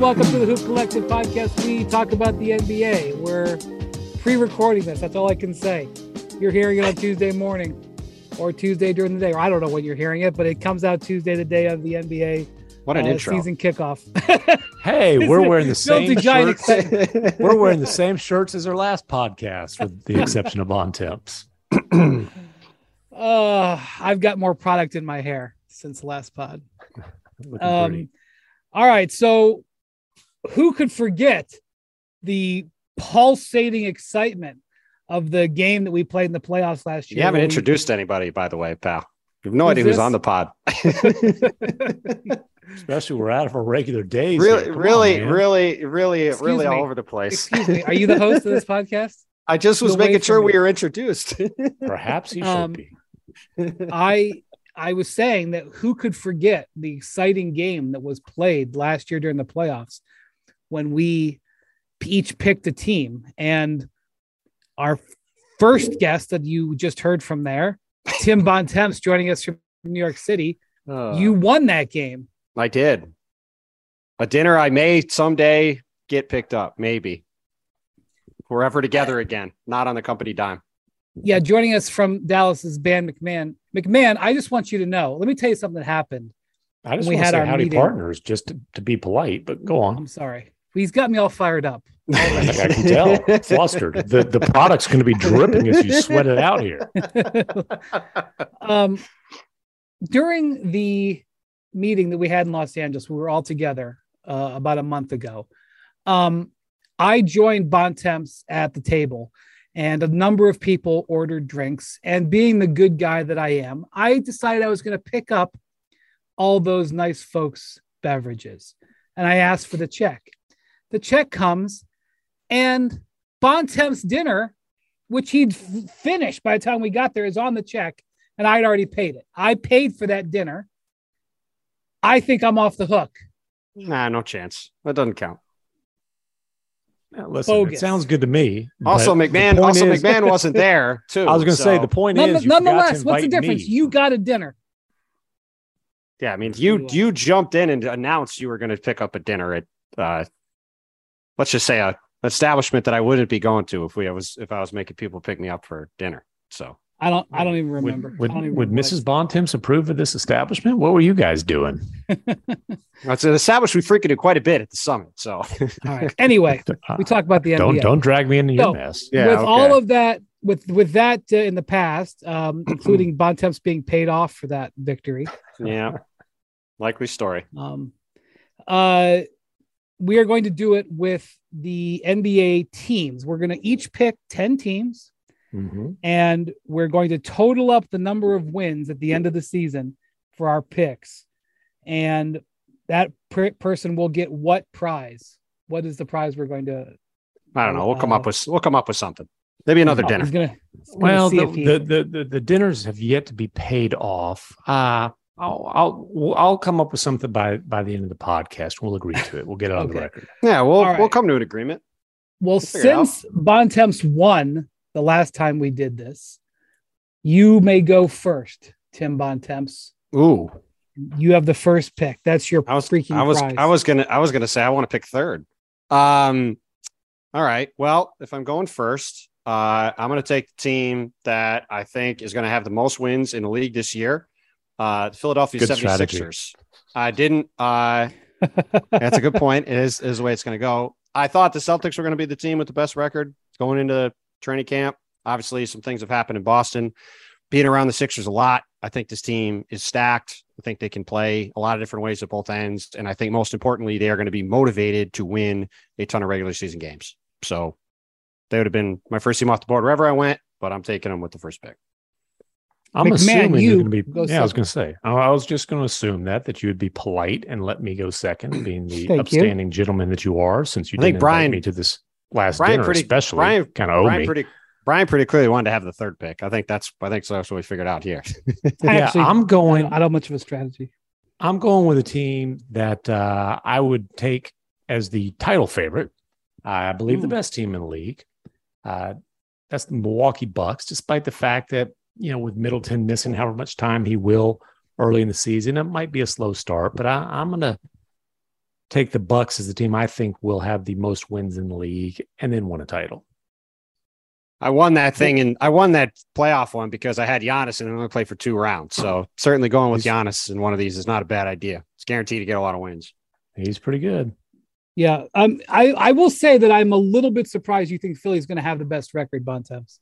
welcome to the Hoop Collective podcast. We talk about the NBA. We're pre recording this. That's all I can say. You're hearing it on Tuesday morning or Tuesday during the day, or I don't know when you're hearing it, but it comes out Tuesday, the day of the NBA What an uh, intro. season kickoff. Hey, we're wearing the same shirts. We're wearing the same shirts as our last podcast, with the exception of Bontemps. Uh, I've got more product in my hair since the last pod. Um, all right. So, who could forget the pulsating excitement of the game that we played in the playoffs last year? You haven't where we- introduced anybody, by the way, pal. You have no Who's idea who's this? on the pod. Especially we're out of our regular days. really, here. Come on, really, really, really, Excuse really all over the place. Excuse me. Are you the host of this podcast? I just was Away making sure we me. were introduced. Perhaps he should Um, be. I I was saying that who could forget the exciting game that was played last year during the playoffs when we each picked a team and our first guest that you just heard from there, Tim Bontemps joining us from New York City, Uh, you won that game. I did. A dinner I may someday get picked up, maybe. We're ever together again, not on the company dime. Yeah, joining us from Dallas is Ben McMahon. McMahon, I just want you to know. Let me tell you something that happened. I just we want to had say our howdy meeting- partners just to, to be polite, but go on. I'm sorry. He's got me all fired up. I I can tell. Flustered. The the product's going to be dripping as you sweat it out here. um, during the meeting that we had in Los Angeles, we were all together uh, about a month ago. Um, I joined Bontemps at the table, and a number of people ordered drinks. And being the good guy that I am, I decided I was going to pick up all those nice folks' beverages, and I asked for the check. The check comes, and Bontemps' dinner which he'd f- finished by the time we got there, is on the check, and I'd already paid it. I paid for that dinner. I think I'm off the hook. Nah, no chance. That doesn't count. Now, listen, Bogus. it sounds good to me. Also, but McMahon. Also, is- McMahon wasn't there too. I was going to say the point None- is, you to nonetheless, what's the difference? me. You got a dinner. Yeah, I mean, you you jumped in and announced you were going to pick up a dinner at, uh, let's just say a establishment that I wouldn't be going to if we I was if I was making people pick me up for dinner. So I don't. I don't even remember. Would, would, I don't even would remember Mrs. Bontemps approve of this establishment? What were you guys doing? it's an establishment we frequented quite a bit at the summit. So All right. Anyway, we talked about the NBA. don't don't drag me into your So, mess. Yeah, with okay. all of that, with with that uh, in the past, um, including Bontemps being paid off for that victory, yeah, likely story. um, uh, we are going to do it with the NBA teams. We're going to each pick ten teams. Mhm. and we're going to total up the number of wins at the end of the season for our picks and that per- person will get what prize what is the prize we're going to I don't know. We'll come Uh, up with we'll come up with something. Maybe another dinner. he's gonna, he's gonna Well, the, he- the, the, the, the dinners have yet to be paid off. Uh, I'll, I'll, I'll come up with something by, by the end of the podcast. We'll agree to it. We'll get it on Okay. the record. Yeah, we'll All right. we'll come to an agreement. well figure it out. since bontemps won the last time we did this you may go first tim bontemps Ooh, you have the first pick that's your I was freaking I was prize. I was gonna I was gonna say I want to pick third. Um, all right. Well, if I'm going first, uh, I'm gonna take the team that I think is gonna have the most wins in the league this year. Uh, the Philadelphia Good 76ers. I didn't. Uh, that's a good point. It is is the way it's gonna go. I thought the Celtics were gonna be the team with the best record going into training camp. Obviously, some things have happened in Boston. Being around the Sixers a lot, I think this team is stacked. I think they can play a lot of different ways at both ends. And I think most importantly, they are going to be motivated to win a ton of regular season games. So they would have been my first team off the board wherever I went, but I'm taking them with the first pick. I'm McMahon, assuming you you're going to be. go Yeah, I was going to say. I I was just going to assume that that you would be polite and let me go second, being the Thank you. upstanding gentleman that you are. Since you I think didn't Brian- invite me to this last Brian dinner, pretty- especially Brian- kind of owe Brian me. pretty Brian pretty clearly wanted to have the third pick. I think that's I think so that's what we figured out here. I yeah, actually- I'm going. I don't much of a strategy I'm going with a team that uh, I would take as the title favorite. I believe the Hmm. best team in the league. Uh, that's the Milwaukee Bucks, despite the fact that, you know, with Middleton missing however much time he will early in the season, it might be a slow start, but I, I'm going to take the Bucks as the team I think will have the most wins in the league and then win a title. I won that thing and I won that playoff one because I had Giannis and I only played for two rounds. So certainly going with Giannis in one of these is not a bad idea. It's guaranteed to get a lot of wins. He's pretty good. Yeah. Um, I, I will say that I'm a little bit surprised you think Philly's going to have the best record, Bontemps.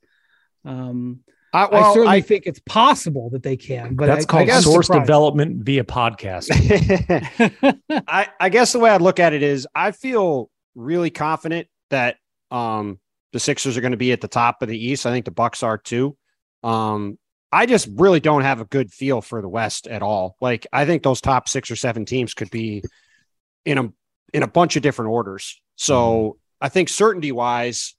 Um, I, I well, certainly I, think it's possible that they can, but That's I, called I guess source surprised. development via podcast. I, I guess the way I'd look at it is I feel really confident that um, the Sixers are going to be at the top of the East. I think the Bucks are too. Um, I just really don't have a good feel for the West at all. Like I think those top six or seven teams could be in a in a bunch of different orders. So I think certainty wise,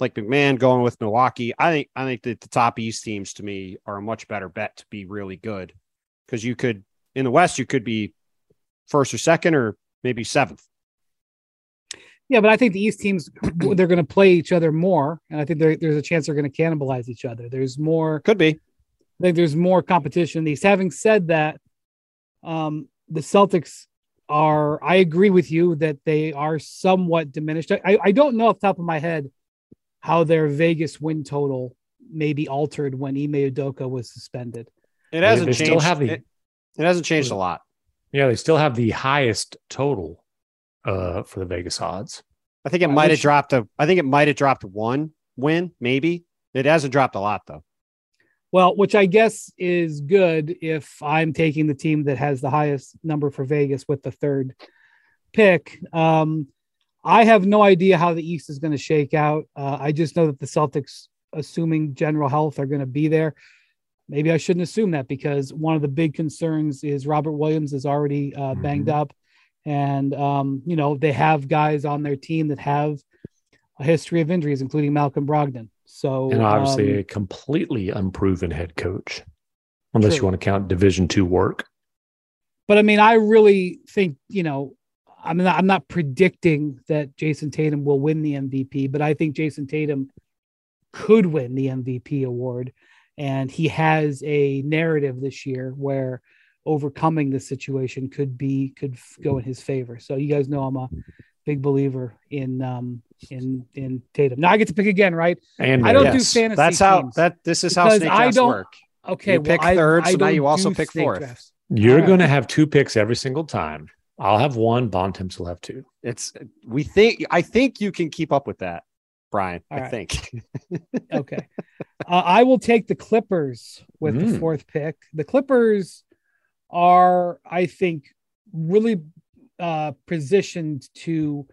like McMahon going with Milwaukee, I think I think that the top East teams to me are a much better bet to be really good because you could in the West you could be first or second or maybe seventh. Yeah, but I think the East teams they're going to play each other more, and I think there's a chance they're going to cannibalize each other. There's more. Could be. I think there's more competition in these. Having said that, um, the Celtics are. I agree with you that they are somewhat diminished. I, I don't know off the top of my head how their Vegas win total may be altered when Ime Udoka was suspended. It hasn't they changed. still have the- it, it hasn't changed a lot. yeah, they still have the highest total uh, for the Vegas odds. I think it might have dropped a. I think it might have dropped one win, maybe. It hasn't dropped a lot though. Well, which I guess is good if I'm taking the team that has the highest number for Vegas with the third pick. Um, I have no idea how the East is going to shake out. Uh, I just know that the Celtics, assuming general health, are going to be there. Maybe I shouldn't assume that because one of the big concerns is Robert Williams is already uh, banged up, and um, you know they have guys on their team that have a history of injuries, including Malcolm Brogdon. So and obviously um, a completely unproven head coach, unless True. you want to count Division two work. But I mean, I really think you know, I'm not I'm not predicting that Jayson Tatum will win the MVP, but I think Jayson Tatum could win the MVP award, and he has a narrative this year where overcoming the situation could be could go in his favor. So you guys know I'm a big believer in um in in Tatum. Now I get to pick again, right? And I don't uh, do Yes. fantasy That's how teams that. This is how because snake I drafts don't- work. Okay, You well, pick I, third, I so now you also pick fourth. drafts. You're All right. going to have two picks every single time. I'll have one. Bontemps will have two. It's we think. I think you can keep up with that, Brian. All I right. think. okay. Uh, I will take the Clippers with the Mm. fourth pick. The Clippers are, I think, really uh, positioned to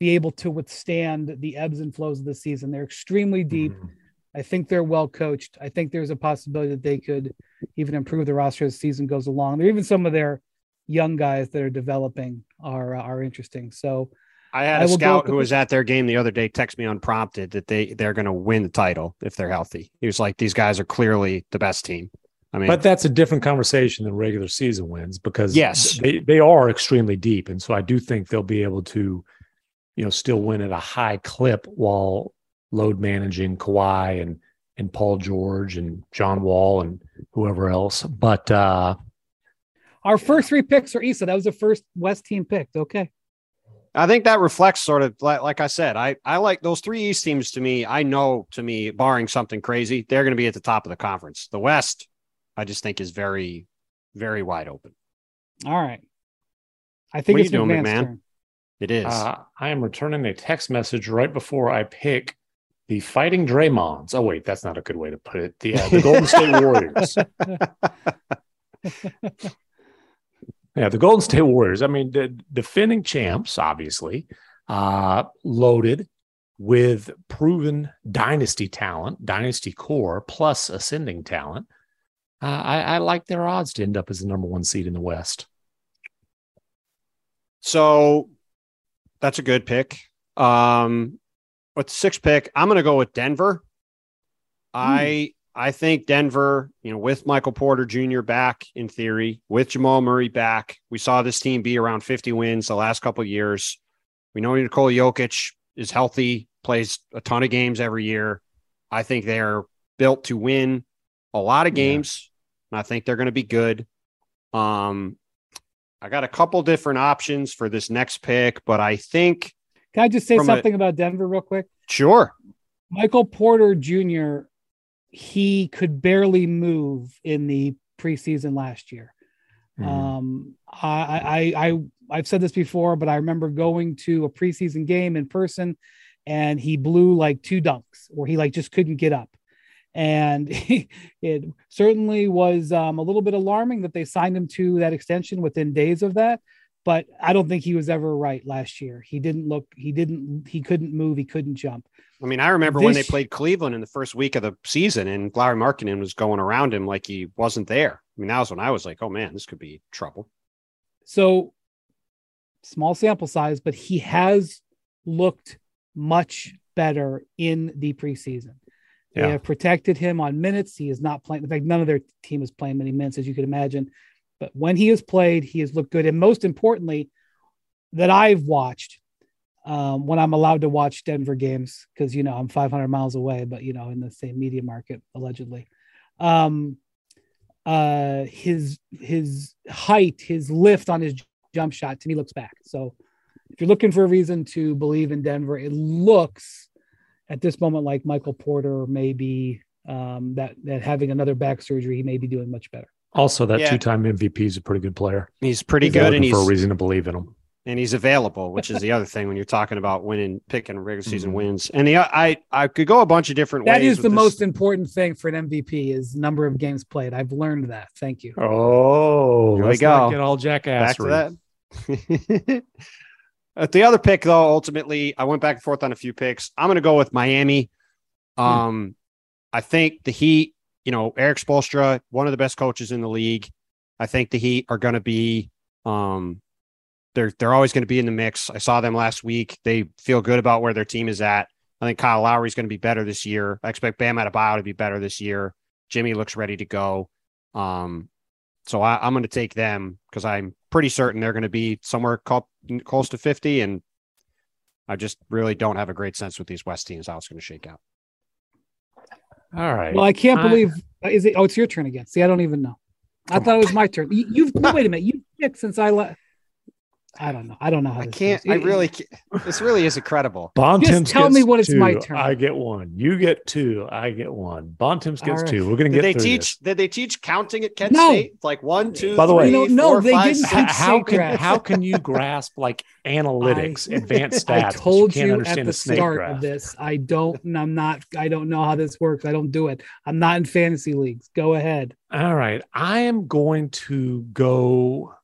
be able to withstand the ebbs and flows of the season. They're extremely deep. Mhm. I think they're well coached. I think there's a possibility that they could even improve the roster as the season goes along. There even some of their young guys that are developing are uh, are interesting. So I had I a scout who was at their game the other day text me unprompted that they they're going to win the title if they're healthy. He was like, "These guys are clearly the best team." I mean, But that's a different conversation than regular season wins because Yes. they, they are extremely deep. And so I do think they'll be able to, you know, still win at a high clip while load managing Kawhi and and Paul George and John Wall and whoever else. But uh our first three picks are Issa. That was the first West team picked. Okay. I think that reflects sort of like, like I said, I, I like those three East teams to me. I know to me, barring something crazy, they're going to be at the top of the conference. The West, I just think is very, very wide open. All right. I think What it's you doing, McMahon? turn. It is. uh, I am returning a text message right before I pick the Fighting Draymonds. Oh wait, that's not a good way to put it. The uh, the Golden State Warriors. Yeah, the Golden State Warriors. I mean, the defending champs, obviously, uh, loaded with proven dynasty talent, dynasty core, plus ascending talent. Uh, I, I like their odds to end up as the number one seed in the West. So that's a good pick. Um, with the sixth pick, I'm going to go with Denver. I I think Denver, you know, with Michael Porter Jr. back in theory, with Jamal Murray back, we saw this team be around 50 wins the last couple of years. We know Nikola Jokic is healthy, plays a ton of games every year. I think they're built to win a lot of Yeah. games. And I think they're going to be good. Um, I got a couple different options for this next pick, but I think. Can I just say something a, about Denver real quick? Sure. Michael Porter Jr. He could barely move in the preseason last year. Mm-hmm. Um, I, I, I, I've said this before, but I remember going to a preseason game in person, and he blew like two dunks, where he like just couldn't get up and it certainly was um, a little bit alarming that they signed him to that extension within days of that but i don't think he was ever right last year he didn't look he didn't he couldn't move he couldn't jump i mean i remember this, when they played cleveland in the first week of the season and Lauri Markkanen was going around him like he wasn't there i mean that was when i was like oh man this could be trouble so small sample size but he has looked much better in the preseason they yeah. have protected him on minutes. He is not playing. In fact, none of their team is playing many minutes, as you could imagine. But when he has played, he has looked good. And most importantly, that I've watched, um, when I'm allowed to watch Denver games, because you know I'm 500 miles away, but you know in the same media market allegedly. Um, uh, his his height, his lift on his jump shot to me looks back. So if you're looking for a reason to believe in Denver, it looks at this moment, like Michael Porter, maybe um, that that having another back surgery, he may be doing much better. Also, that yeah. two-time MVP is a pretty good player. He's pretty he's good, and he's for a reason to believe in him. And he's available, which is the other thing when you're talking about winning, picking regular season mm-hmm. wins. And the I I could go a bunch of different that ways. That is the this. most important thing for an MVP is number of games played. I've learned that. Thank you. Oh, Here we go. Get all jackass. Back to that. At the other pick, though, ultimately, I went back and forth on a few picks. I'm going to go with Miami. Hmm. Um, hmm. I think the Heat, you know, Erik Spoelstra, one of the best coaches in the league. I think the Heat are going to be, um, they're they're always going to be in the mix. I saw them last week. They feel good about where their team is at. I think Kyle Lowry is going to be better this year. I expect Bam Adebayo to be better this year. Jimmy looks ready to go. Um, so I, am going to take them because I'm pretty certain they're going to be somewhere close to 50. And I just really don't have a great sense with these West teams how it's going to shake out. All right. Well, I can't believe uh, is it. Oh, it's your turn again. See, I don't even know. I thought it was my turn. You, have wait a minute. You picked since I left. I don't know. I don't know how. I can't. Goes. I really. Can't. This really is incredible. Bontemps Just tell me what it's two, my turn. I get one. You get two. I get one. Bontemps gets right. two. We're gonna did get. They teach. This. Did they teach counting at Kent no. State? Like one, two. By the way, three, no, four, they five, didn't six. How can how can you grasp like analytics, I, advanced stats? I told you, you at the start graph. of this. I don't. I'm not. I don't know how this works. I don't do it. I'm not in fantasy leagues. Go ahead. All right. I am going to go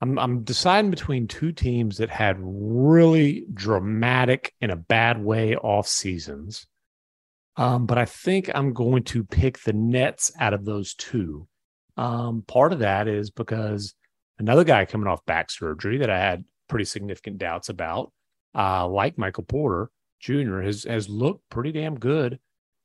I'm I'm deciding between two teams that had really dramatic in a bad way off seasons. Um, but I think I'm going to pick the Nets out of those two. Um, part of that is because another guy coming off back surgery that I had pretty significant doubts about, uh, like Michael Porter Jr., has has looked pretty damn good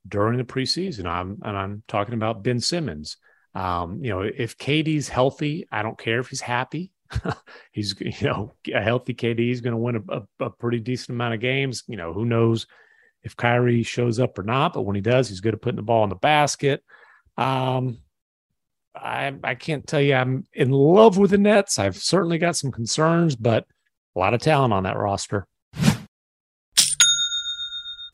during the preseason. I'm and I'm talking about Ben Simmons. Um, you know, if KD's healthy, I don't care if he's happy. he's you know a healthy KD is going to win a, a, a, pretty decent amount of games. You know who knows if Kyrie shows up or not, but when he does, he's good at putting the ball in the basket. Um, I I can't tell you I'm in love with the Nets. I've certainly got some concerns, but a lot of talent on that roster.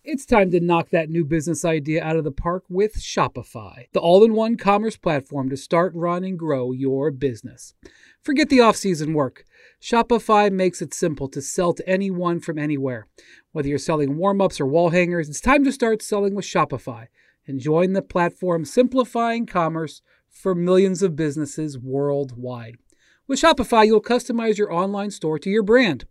It's time to knock that new business idea out of the park with Shopify, the all in one commerce platform to start, run, and grow your business. Forget the off season work. Shopify makes it simple to sell to anyone from anywhere. Whether you're selling warm ups or wall hangers, it's time to start selling with Shopify and join the platform simplifying commerce for millions of businesses worldwide. With Shopify, you'll customize your online store to your brand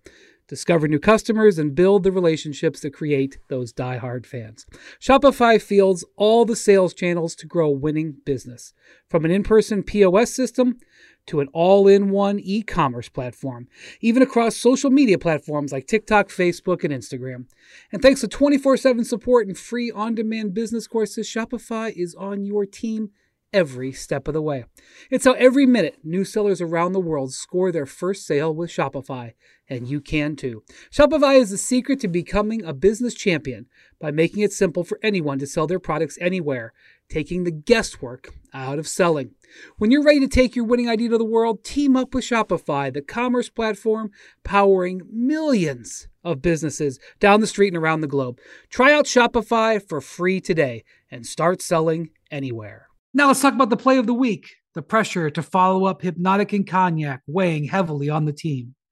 discover new customers, and build the relationships that create those die-hard fans. Shopify fields all the sales channels to grow winning business, from an in person POS system to an all in one e commerce platform, even across social media platforms like TikTok, Facebook, and Instagram. And thanks to 24 7 support and free on demand business courses, Shopify is on your team every step of the way. It's how every minute new sellers around the world score their first sale with Shopify, and you can too. Shopify is the secret to becoming a business champion by making it simple for anyone to sell their products anywhere taking the guesswork out of selling. When you're ready to take your winning idea to the world, team up with Shopify, the commerce platform powering millions of businesses down the street and around the globe. Try out Shopify for free today and start selling anywhere. Now let's talk about the play of the week. The pressure to follow up Hypnotic and Cognac weighing heavily on the team.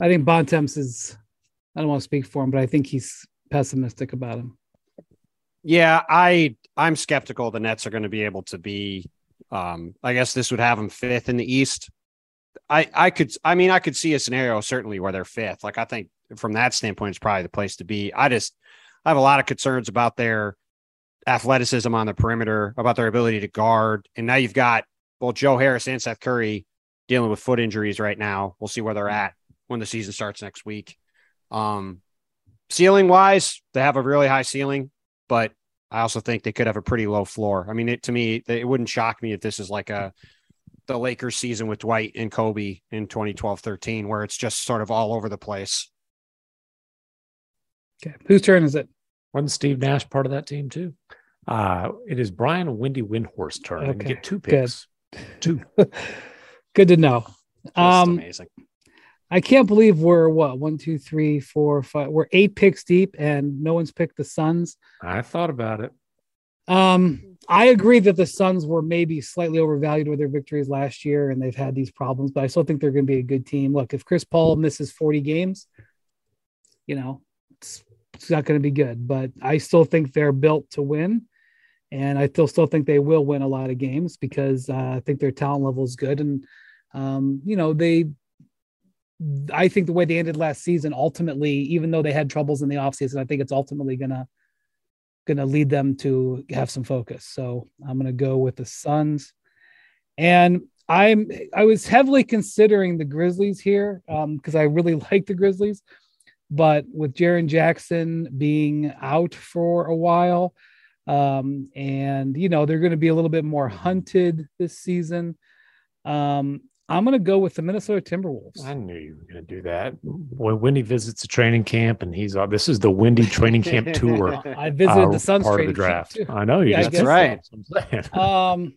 I think Bontemps is, I don't want to speak for him, but I think he's pessimistic about him. Yeah, I I'm skeptical the Nets are going to be able to be. Um, I guess this would have them fifth in the East. I I could I mean I could see a scenario certainly where they're fifth. Like I think from that standpoint, it's probably the place to be. I just I have a lot of concerns about their athleticism on the perimeter, about their ability to guard, and now you've got both Joe Harris and Seth Curry dealing with foot injuries right now. We'll see where they're at when the season starts next week. Um, ceiling wise, they have a really high ceiling, but I also think they could have a pretty low floor. I mean, it, to me, it wouldn't shock me if this is like a the Lakers season with Dwight and Kobe in 2012 13, where it's just sort of all over the place. Okay. Whose turn is it? Wasn't Steve Nash part of that team too? Uh, it is Brian Windy Windhorst turn. Okay. get two picks. Good. Two. Good to know. Just um, amazing. I can't believe we're what one, two, three, four, five. We're eight picks deep, and no one's picked the Suns. I thought about it. Um, I agree that the Suns were maybe slightly overvalued with their victories last year, and they've had these problems. But I still think they're going to be a good team. Look, if Chris Paul misses forty games, you know, it's, it's not going to be good. But I still think they're built to win, and I still still think they will win a lot of games because uh, I think their talent level is good, and um, you know they I think the way they ended last season, ultimately, even though they had troubles in the offseason, I think it's ultimately gonna gonna lead them to have some focus. So I'm gonna go with the Suns. And I'm I was heavily considering the Grizzlies here because um, I really like the Grizzlies, but with Jaren Jackson being out for a while, um, and you know they're going to be a little bit more hunted this season. Um, I'm going to go with the Minnesota Timberwolves. I knew you were going to do that. When Windy visits a training camp, and he's uh, this is the Windy training camp tour. I visited uh, the Suns part of the draft. I know you. Yeah, that's right. um,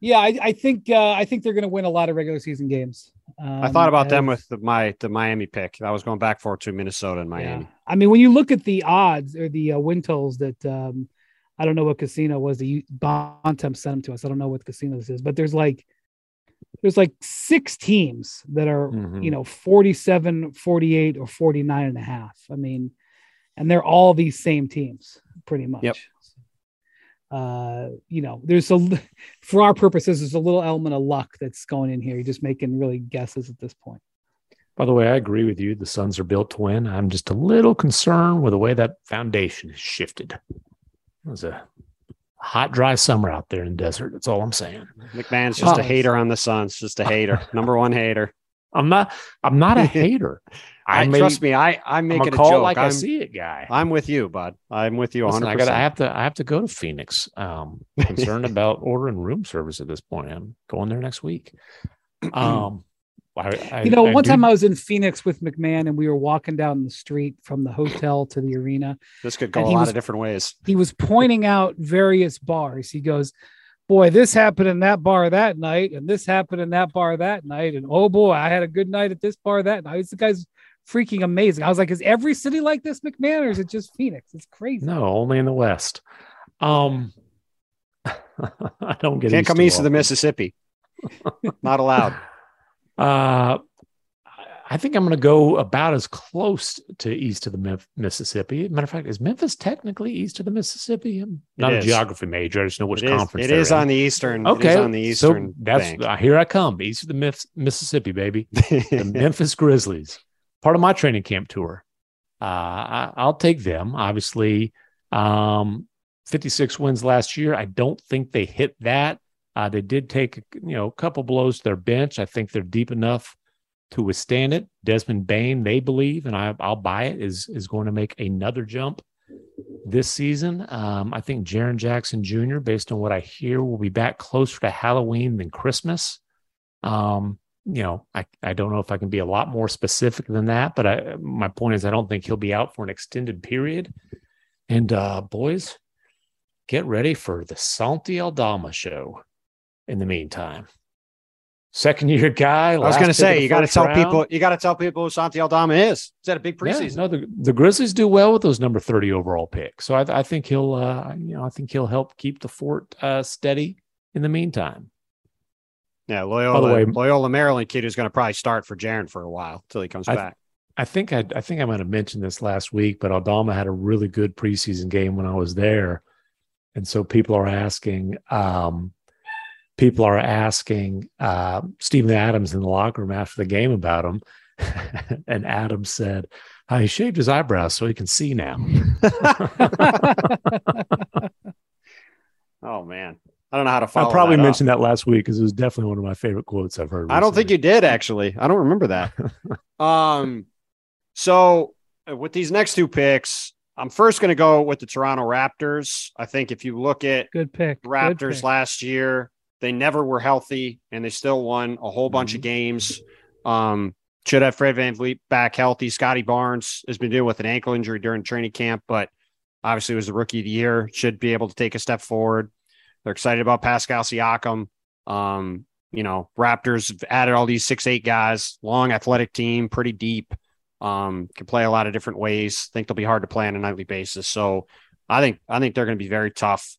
yeah, I, I think uh, I think they're going to win a lot of regular season games. Um, I thought about them with the, my the Miami pick. I was going back for to Minnesota and Miami. Yeah. I mean, when you look at the odds or the uh, win totals that um, I don't know what casino was the Bontemps sent them to us. I don't know what casino this is, but there's like there's like six teams that are mm-hmm. you know 47 48 or 49 and a half. I mean and they're all these same teams pretty much. Yep. uh you know there's a for our purposes there's a little element of luck that's going in here. You're just making really guesses at this point. By the way i agree with you. The suns are built to win. I'm just a little concerned with the way that foundation has shifted. It was a hot, dry summer out there in the desert. That's all I'm saying. McMahon's just a hater on the Suns, just a hater, number one hater. I'm not. I'm not a hater. I, I trust me. I I make it a joke. Like I'm, I see it, guy. I'm with you, bud. I'm with you. 100. I got. I have to. I have to go to Phoenix. Um, concerned about ordering room service at this point. I'm going there next week. Um, I, I, you know, one do... time I was in Phoenix with McMahon, and we were walking down the street from the hotel to the arena. This could go a lot was, of different ways. He was pointing out various bars. He goes, "Boy, this happened in that bar that night, and this happened in that bar that night, and oh boy, I had a good night at this bar that night." The guy's freaking amazing. I was like, "Is every city like this, McMahon, or is it just Phoenix?" It's crazy. No, only in the West. Um, I don't get it. can't come east of the Mississippi. Not allowed. Uh, I think I'm going to go about as close to east of the Mississippi. Matter of fact, is Memphis technically east of the Mississippi? I'm not a geography major. I just know which it conference. Is. It is in. on the eastern. Okay, on the eastern. So that's uh, here I come, east of the Mississippi, baby. the Memphis Grizzlies, part of my training camp tour. Uh, I, will take them. Obviously, um, 56 wins last year. I don't think they hit that. Uh, they did take you know a couple blows to their bench. I think they're deep enough to withstand it. Desmond Bane, they believe, and I, will buy it, is is going to make another jump this season. Um, I think Jaren Jackson Jr., based on what I hear, will be back closer to Halloween than Christmas. Um, you know, I, I don't know if I can be a lot more specific than that, but I, my point is I don't think he'll be out for an extended period. And uh, boys, get ready for the Santi Aldama show in the meantime second year guy. I was going to say you got to tell round. people you got to tell people who Santi Aldama is. Is that a big preseason? Yeah, no, the, the Grizzlies do well with those number thirty overall picks, so I, I think he'll uh, you know I think he'll help keep the fort uh, steady in the meantime. Yeah, Loyola, By the way, Loyola Maryland kid who's going to probably start for Jaren for a while till he comes I, back. I think I, I think I might have mentioned this last week, but Aldama had a really good preseason game when I was there, and so people are asking. Um, people are asking uh, Steven Adams in the locker room after the game about him. and Adams said, oh, he shaved his eyebrows so he can see now. oh, man. I don't know how to follow. I probably that mentioned up. that last week because it was definitely one of my favorite quotes I've heard. Recently. I don't think you did actually. I don't remember that. um, so uh, with these next two picks, I'm first going to go with the Toronto Raptors. I think if you look at good pick Raptors good pick. last year, they never were healthy and they still won a whole bunch mm-hmm. of games. Um, should have Fred Van VanVleet back healthy. Scottie Barnes has been dealing with an ankle injury during training camp, but obviously was the rookie of the year. Should be able to take a step forward. They're excited about Pascal Siakam. Um, you know, Raptors have added all these six, eight guys, long athletic team, pretty deep. Um, can play a lot of different ways. Think they'll be hard to play on a nightly basis. So I think I think they're going to be very tough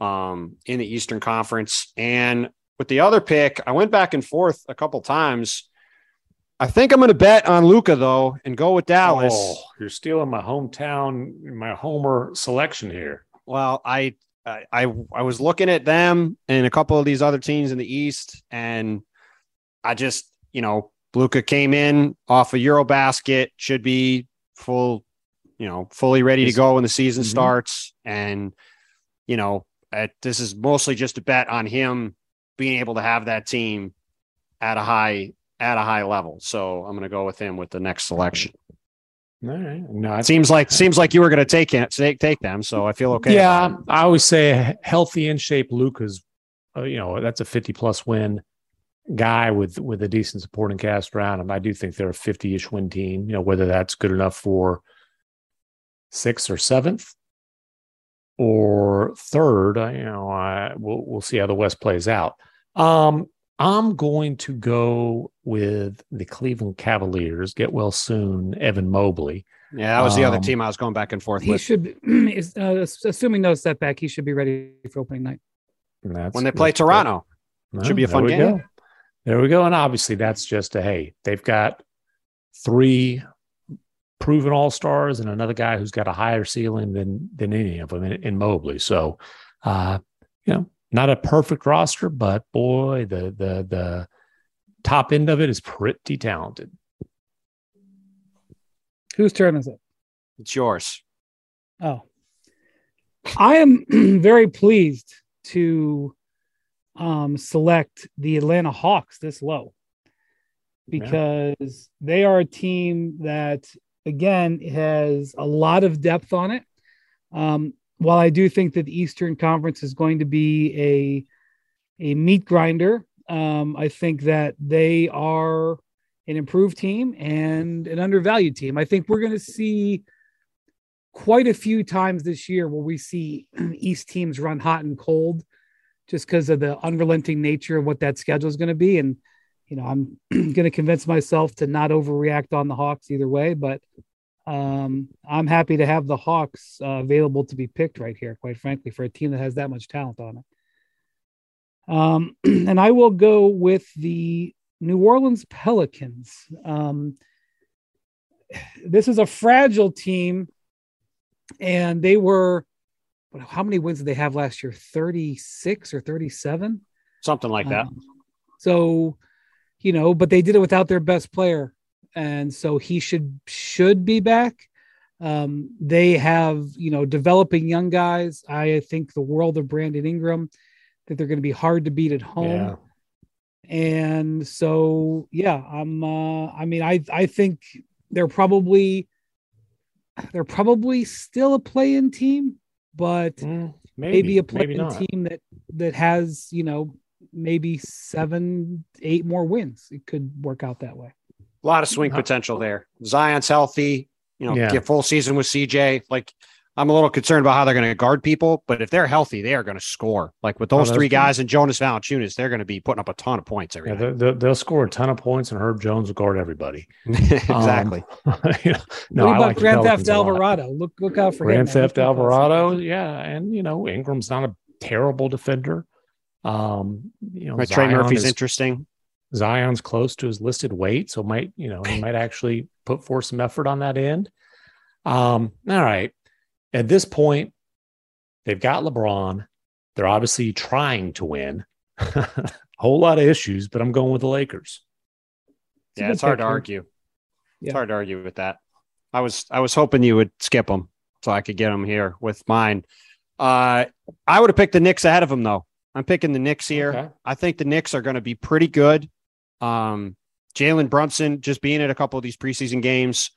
um, in the Eastern Conference. And with the other pick, I went back and forth a couple times. I think I'm going to bet on Luka though and go with Dallas. Oh, you're stealing my hometown, my homer selection here. Well, I, I, I was looking at them and a couple of these other teams in the East, and I just, you know, Luka came in off a Eurobasket, should be full, you know, fully ready to go when the season mm-hmm. starts, and you know, this is mostly just a bet on him being able to have that team at a high at a high level. So I'm going to go with him with the next selection. All right. No, it seems like seems like you were going to take it, take take them. So I feel okay. Yeah, I always say healthy in shape Luka's, Uh, you know, that's a 50 plus win guy with with a decent supporting cast around him. I do think they're a 50 ish win team. You know, whether that's good enough for sixth or seventh, or third. You know, I, we'll we'll see how the West plays out. Um, I'm going to go with the Cleveland Cavaliers. Get well soon, Evan Mobley. Yeah, that was the um, other team I was going back and forth he with. should, uh, assuming no setback, he should be ready for opening night. when they play Toronto. Well, should be a fun game. Go. There we go. And obviously, that's just a hey, they've got three proven all stars and another guy who's got a higher ceiling than than any of them in, in Mobley. So, uh, you know, not a perfect roster, but boy, the the the top end of it is pretty talented. Whose turn is it? It's yours. Oh, I am very pleased to um, select the Atlanta Hawks this low because yeah. they are a team that again has a lot of depth on it. Um, while I do think that the Eastern Conference is going to be a a meat grinder, um, I think that they are an improved team and an undervalued team. I think we're going to see quite a few times this year where we see East teams run hot and cold just because of the unrelenting nature of what that schedule is going to be. And you know, I'm going to convince myself to not overreact on the Hawks either way, but um, I'm happy to have the Hawks uh, available to be picked right here, quite frankly, for a team that has that much talent on it. Um, and I will go with the New Orleans Pelicans. Um, this is a fragile team, and they were, how many wins did they have last year? 36 or 37? Something like that. Um, so, you know, but they did it without their best player, and so he should should be back. Um, they have, you know, developing young guys. I think the world of Brandon Ingram, that they're going to be hard to beat at home. Yeah. And so, yeah, I'm, uh, I mean, I, I think they're probably, they're probably still a play-in team, but Mm, maybe, a play-in not. team that that has you know maybe seven, eight more wins. It could work out that way. A lot of swing potential there. Zion's healthy. You know, Yeah. get full season with CJ. Like, I'm a little concerned about how they're going to guard people, but if they're healthy, they are going to score. Like with Oh, those that's three true. guys and Jonas Valanciunas, they're going to be putting up a ton of points every Yeah, night. they- they- they'll score a ton of points, and Herb Jones will guard everybody. Um, exactly. You know, no, what I about like Grand Pelicans Theft. Alvarado? Look look out for him. Grand man. Theft He can cause some Alvarado, yeah, and you know Ingram's not a terrible defender. Um, you know, My Trey Murphy's is- interesting. Zion's close to his listed weight, so might you know he might actually put forth some effort on that end. Um, all right, at this point, they've got LeBron. They're obviously trying to win. a whole lot of issues, but I'm going with the Lakers. It's Yeah, it's hard to argue. Yeah. It's hard to argue with that. I was I was hoping you would skip them so I could get them here with mine. Uh, I would have picked the Knicks ahead of them though. I'm picking the Knicks here. Okay. I think the Knicks are going to be pretty good. Um, Jalen Brunson just being at a couple of these preseason games,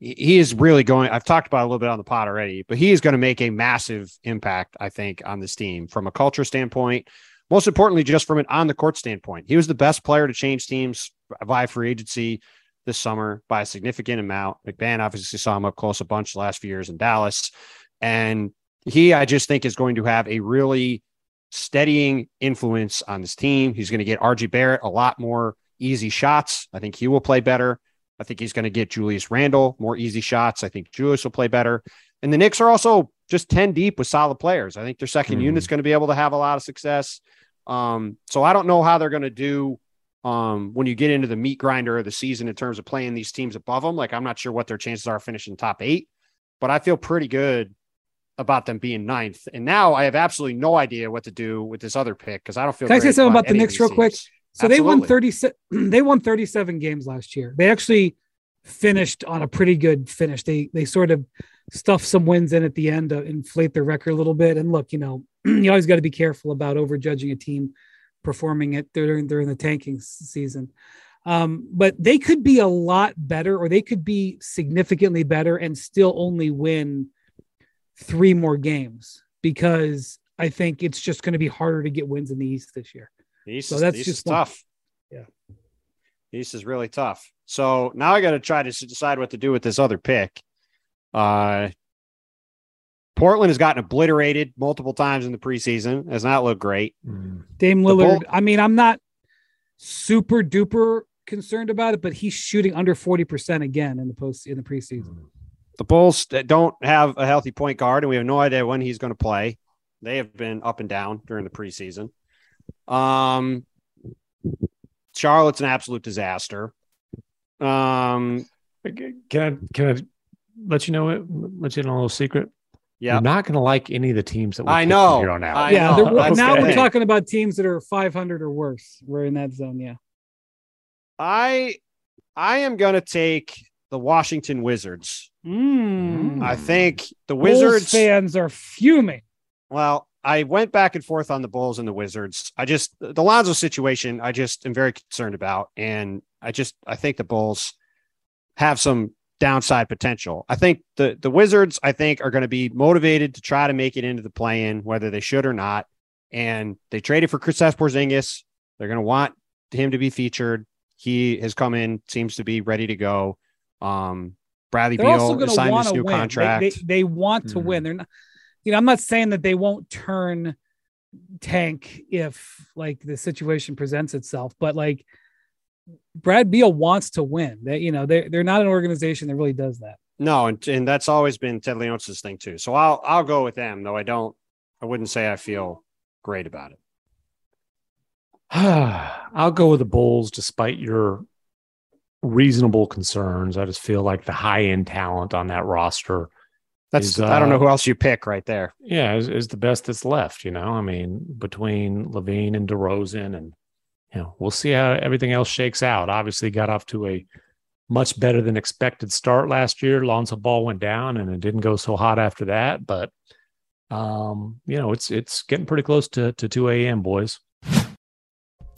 he is really going. I've talked about a little bit on the pod already, but he is going to make a massive impact, I think, on this team from a culture standpoint. Most importantly, just from an on the court standpoint, he was the best player to change teams via free agency this summer by a significant amount. McMahon obviously saw him up close a bunch the last few years in Dallas. And he, I just think, is going to have a really steadying influence on this team. He's going to get RJ Barrett a lot more easy shots. I think he will play better. I think he's going to get Julius Randle more easy shots. I think Julius will play better. And the Knicks are also just 10 deep with solid players. I think their 2nd Mhm. unit's going to be able to have a lot of success. Um, so I don't know how they're going to do um, when you get into the meat grinder of the season in terms of playing these teams above them. Like, I'm not sure what their chances are finishing top eight, but I feel pretty good about them being ninth. And now I have absolutely no idea what to do with this other pick because I don't feel. Can I say something about about the Knicks real quick? So they won 30 they won 37 games last year. They actually finished on a pretty good finish. They they sort of stuffed some wins in at the end to inflate their record a little bit. And look, you know, you always got to be careful about overjudging a team performing it during during the tanking season. Um, but they could be a lot better, or they could be significantly better and still only win three more games because I think it's just going to be harder to get wins in the East this year. The East So that's the East just is tough. Yeah. The East is really tough. So now I got to try to decide what to do with this other pick. Uh, Portland has gotten obliterated multiple times in the preseason. Has not looked great. Mm. Dame Lillard. Bull- I mean, I'm not super duper concerned about it, but he's shooting under 40% again in the post in the preseason. The Bulls don't have a healthy point guard, and we have no idea when he's going to play. They have been up and down during the preseason. Um, Charlotte's an absolute disaster. Um, Can I can I let you know it? Let you know a little secret. yeah, You're not going to like any of the teams that we I know. here on out. I yeah, know. they're- now we're talking about teams that are 500 or worse. We're in that zone, yeah. I I am going to take the Washington Wizards. Mm. I think the Bulls Wizards. fans are fuming. Well, I went back and forth on the Bulls and the Wizards. I just the Lonzo situation. I just am very concerned about, and I just I think the Bulls have some downside potential. I think the the Wizards. I think are going to be motivated to try to make it into the play-in, whether they should or not. And they traded for Chris Porzingis. They're going to want him to be featured. He has come in, seems to be ready to go. Um, Bradley They're also Beal going to signed want this to new win. They- contract. They, they, want to Mhm. win. They're not, you know, I'm not saying that they won't turn tank if like the situation presents itself, but like Brad Beal wants to win. That you know, they're they're not an organization that really does that. No, and, and that's always been Ted Leonsis thing too. So I'll I'll go with them, though I don't I wouldn't say I feel great about it. I'll go with the Bulls despite your reasonable concerns. I just feel like the high end talent on that roster, That's Is, I don't know uh, who else you pick right there. yeah, is, is the best that's left. You know, I mean, between LaVine and DeRozan, and you know, we'll see how everything else shakes out. Obviously, got off to a much better than expected start last year. Lonzo Ball went down and it didn't go so hot after that. But um, you know, it's it's getting pretty close to to 2 a.m. boys.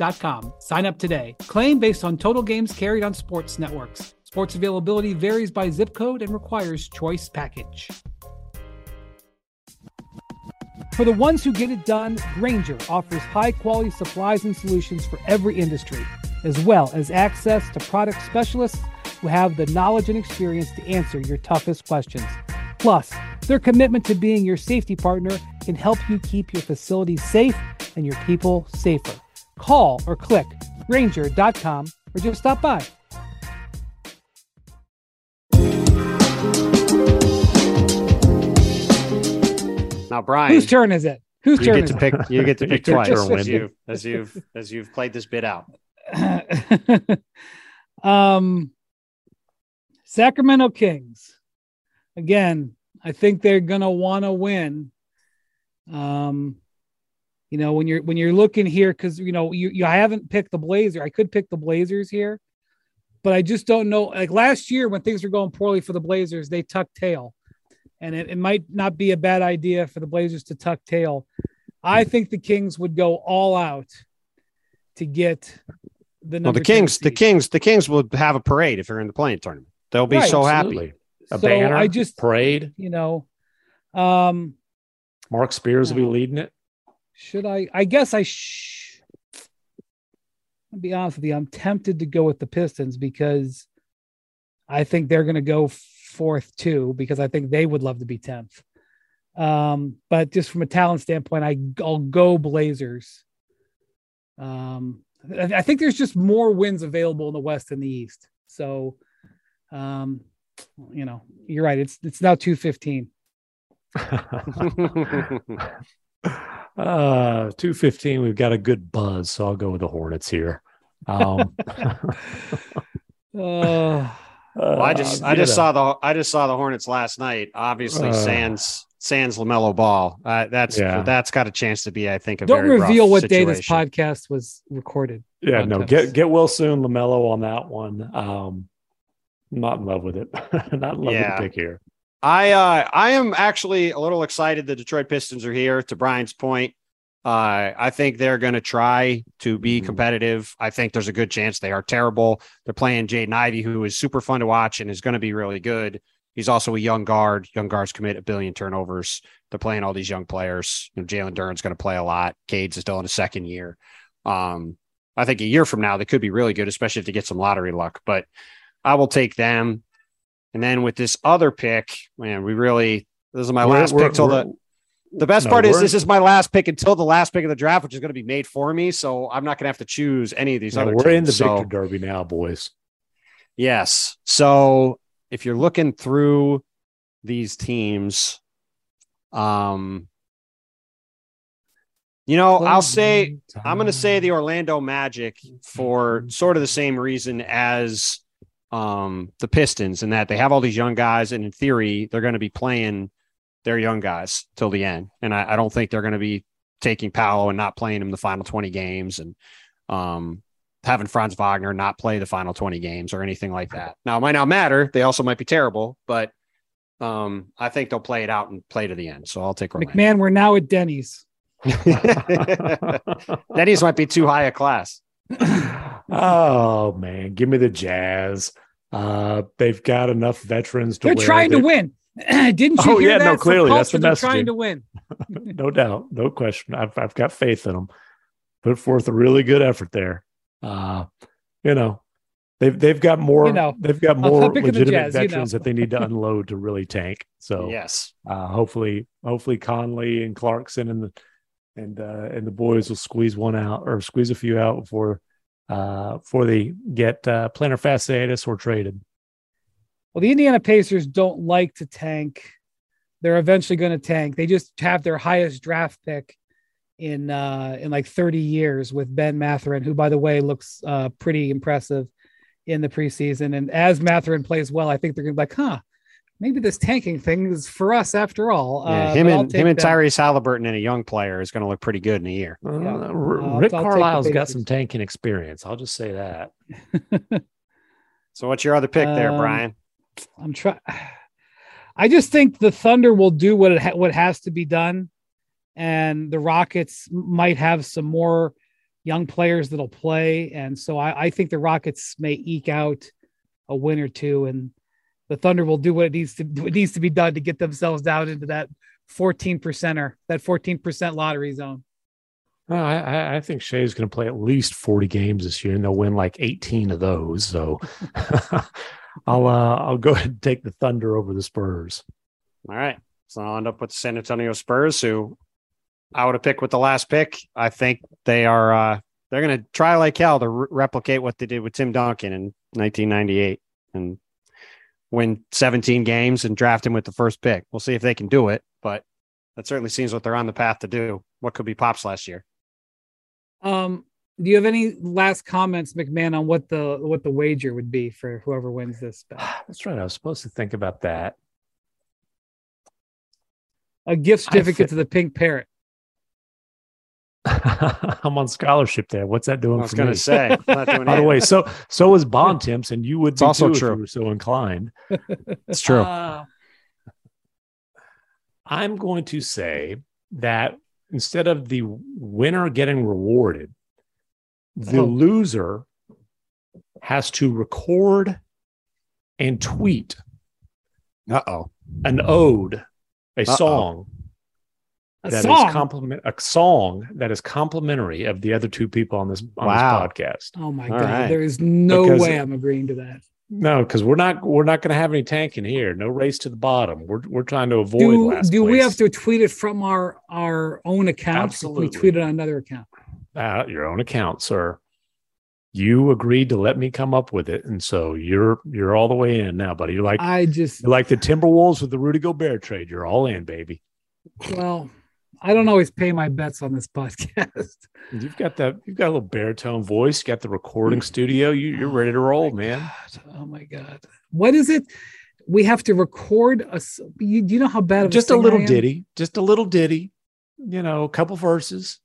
DirecTV.com Sign up today. Claim based on total games carried on sports networks. Sports availability varies by zip code and requires choice package. For the ones who get it done, Grainger offers high quality supplies and solutions for every industry, as well as access to product specialists who have the knowledge and experience to answer your toughest questions. Plus, their commitment to being your safety partner can help you keep your facilities safe and your people safer. Call or click Grainger.com or just stop by. Now, Brian, whose turn is it? Whose you turn get is to it? pick. You get to pick Your twice turn, as Wendy. you as you've as you've played this bit out. um, Sacramento Kings. Again, I think they're gonna want to win. Um, you know when you're when you're looking here because you know you, you I haven't picked the Blazer. I could pick the Blazers here, but I just don't know. Like last year when things were going poorly for the Blazers, they tucked tail, and it, it might not be a bad idea for the Blazers to tuck tail. I think the Kings would go all out to get the Well, the Kings, the. Kings, the Kings will have a parade if they're in the play-in tournament. They'll be Right, so happy. A So banner, I just parade. you know, um, Mark Spears will be leading it. Should I? I guess I. Sh- I'll be honest with you. I'm tempted to go with the Pistons because I think they're going to go fourth too because I think they would love to be tenth. Um, but just from a talent standpoint, I I'll go Blazers. Um, I, I think there's just more wins available in the West than the East. So, um, you know, you're right. It's it's now two fifteen. uh 215 we've got a good buzz so i'll go with the hornets here um Uh, Well, I just, uh, I just you saw the, I just saw the Hornets last night. Obviously, Uh. Sans, Sans LaMelo Ball. Uh, that's Yeah. that's got a chance to be, I think, a don't very reveal rough what day this podcast was recorded. yeah no contest. get get well soon LaMelo on that one um not in love with it not in love Yeah. with the pick here I uh I am actually a little excited the Detroit Pistons are here to Brian's point. Uh I think they're going to try to be Mhm. competitive. I think there's a good chance they are terrible. They're playing Jaden Ivey who is super fun to watch and is going to be really good. He's also a young guard. Young guards commit a billion turnovers. They're playing all these young players. You know, Jalen Duren's going to play a lot. Cade's is still in his second year. Um I think a year from now they could be really good, especially if they get some lottery luck. But I will take them. And then with this other pick, man, we really this is my We're- last we're- pick till the the best no, part is this is my last pick until the last pick of the draft, which is going to be made for me. So I'm not going to have to choose any of these no, other. we're in the teams. So, victor derby now boys Yes. So if you're looking through these teams, um, you know, I'll say I'm going to say the Orlando Magic for sort of the same reason as um, the Pistons, and that they have all these young guys, and in theory, they're going to be playing their young guys till the end. And I, I don't think they're going to be taking Paolo and not playing him the final 20 games and um, having Franz Wagner not play the final 20 games or anything like that. Now, it might not matter. They also might be terrible, but um, I think they'll play it out and play to the end. So I'll take Orlando. McMahon, we're now at Denny's. Denny's might be too high a class. oh man, give me the Jazz. Uh, they've got enough veterans to. They're trying to win. Didn't you Oh, yeah, no, clearly, that's the they're trying to win. no doubt, no question. I've I've got faith in them. Put forth a really good effort there. Uh, you know, they've they've got more. You know, they've got more legitimate Jazz, you know. veterans that they need to unload to really tank. So Yes. uh, hopefully, hopefully Conley and Clarkson and the and uh, and the boys will squeeze one out or squeeze a few out before uh, before they get uh, plantar fasciitis or traded. Well, the Indiana Pacers don't like to tank. They're eventually going to tank. They just have their highest draft pick in uh, in like 30 years with Ben Mathurin, who, by the way, looks uh, pretty impressive in the preseason. And as Mathurin plays well, I think they're going to be like, huh, maybe this tanking thing is for us after all. Yeah, Uh, him and him and that. Tyrese Halliburton and a young player is going to look pretty good in a year. Uh, Yeah. R- I'll- Rick I'll take the Carlisle's got some tanking experience. I'll just say that. So what's your other pick there, Um, Brian? I'm trying. I just think the Thunder will do what it ha- what has to be done, and the Rockets might have some more young players that'll play, and so I, I think the Rockets may eke out a win or two, and the Thunder will do what it needs to what needs to be done to get themselves down into that 14 percenter, that 14 percent lottery zone. Well, I, I- I think Shai's going to play at least 40 games this year, and they'll win like 18 of those. So I'll uh, I'll go ahead and take the Thunder over the Spurs. All right. So I'll end up with the San Antonio Spurs, who I would have picked with the last pick. I think they are uh they're gonna try like hell to re- replicate what they did with Tim Duncan in 1998 and win 17 games and draft him with the first pick. We'll see if they can do it, but that certainly seems what they're on the path to do. What could be pops last year? Um, do you have any last comments, McMahon, on what the what the wager would be for whoever wins this bet? That's right. I was supposed to think about that. A gift certificate fit- to the Pink Parrot. I'm on scholarship there. What's that doing? I was say, I'm not doing By the way, so so is Bontemps, and you would It's be also too if true. you were so inclined. it's true. Uh, I'm going to say that instead of the winner getting rewarded, the Oh. loser has to record and tweet Uh oh. an ode, a Uh-oh. song a that is song. compliment a song that is complimentary of the other two people on this on Wow. this podcast. oh my All god! right. There is no Because- way I'm agreeing to that. No, because we're not we're not going to have any tanking here. No race to the bottom. We're we're trying to avoid. Do last do we have to tweet it from our our own account? If we Absolutely. tweet it on another account. uh, your own account, sir. You agreed to let me come up with it, and so you're you're all the way in now, buddy. You're like I just you're like the Timberwolves with the Rudy Gobert trade. You're all in, baby. well, I don't always pay my bets on this podcast. You've got that. You've got a little baritone voice. Got the recording mm. studio. You, you're oh ready to roll, Oh man. God. Oh my god! What is it? We have to record a. You, you know how bad of Just a singer I little am? ditty. Just a little ditty. You know, a couple verses.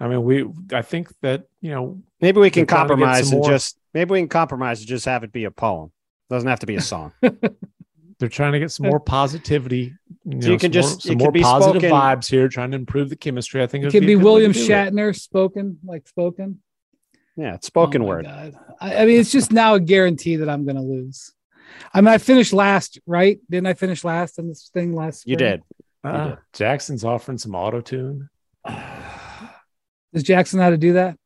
I mean, we. I think that you know. Maybe we can They're trying to get compromise and more- just maybe we can compromise and just have it be a poem. Doesn't have to be a song. They're trying to get some more positivity. You, So know, you can some just- more, it some more be positive spoken- vibes here, trying to improve the chemistry. I think It would could be a good way William to do it. Shatner spoken, like spoken. yeah, it's spoken Oh word. I, I mean, it's just now a guarantee that I'm going to lose. I mean, I finished last, right? Didn't I finish last in this thing last? You did. Uh, did. Jackson's offering some auto tune. Does Jackson know how to do that?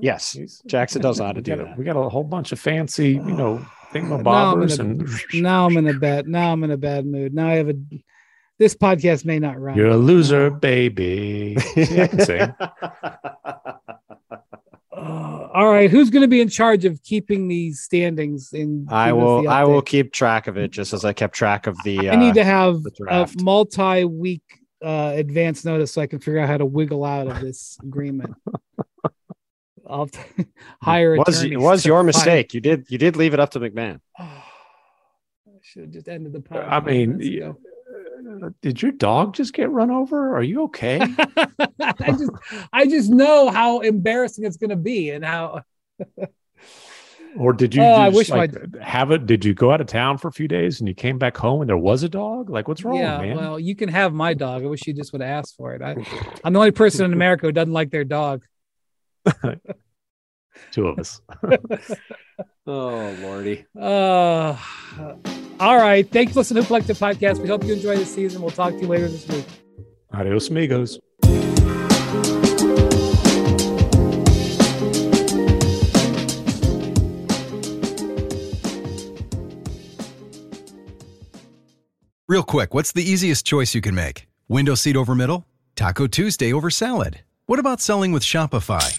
Yes, Jackson does know how to do that. We got a whole bunch of fancy, you know, Now I'm, thingamabobbers in and a, now I'm in a bad. Now I'm in a bad mood. Now I have a. This podcast may not run. You're a loser, baby. See, I can sing. Uh, all right, who's going to be in charge of keeping these standings? In I will. I will keep track of it, just as I kept track of the. Uh, I need to have a multi-week uh, advance notice so I can figure out how to wiggle out of this agreement. I'll hire. it was it was your find- mistake. You did you did leave it up to McMahon. I should have just ended the podcast. I mean, minutes uh, did your dog just get run over? Are you okay? I just, I just know how embarrassing it's going to be, and how Or did you Oh, I just, wish like, have it? Did you go out of town for a few days and you came back home and there was a dog? Like, what's wrong, yeah. man? Well, you can have my dog. I wish you just would have asked for it. I, I'm the only person in America who doesn't like their dog. Two of us. Oh lordy. Uh, all right. Thanks for listening to Collective Podcast. We hope you enjoy the season. We'll talk to you later this week. Adios, amigos. Real quick, what's the easiest choice you can make? Window seat over middle? Taco Tuesday over salad? What about selling with Shopify?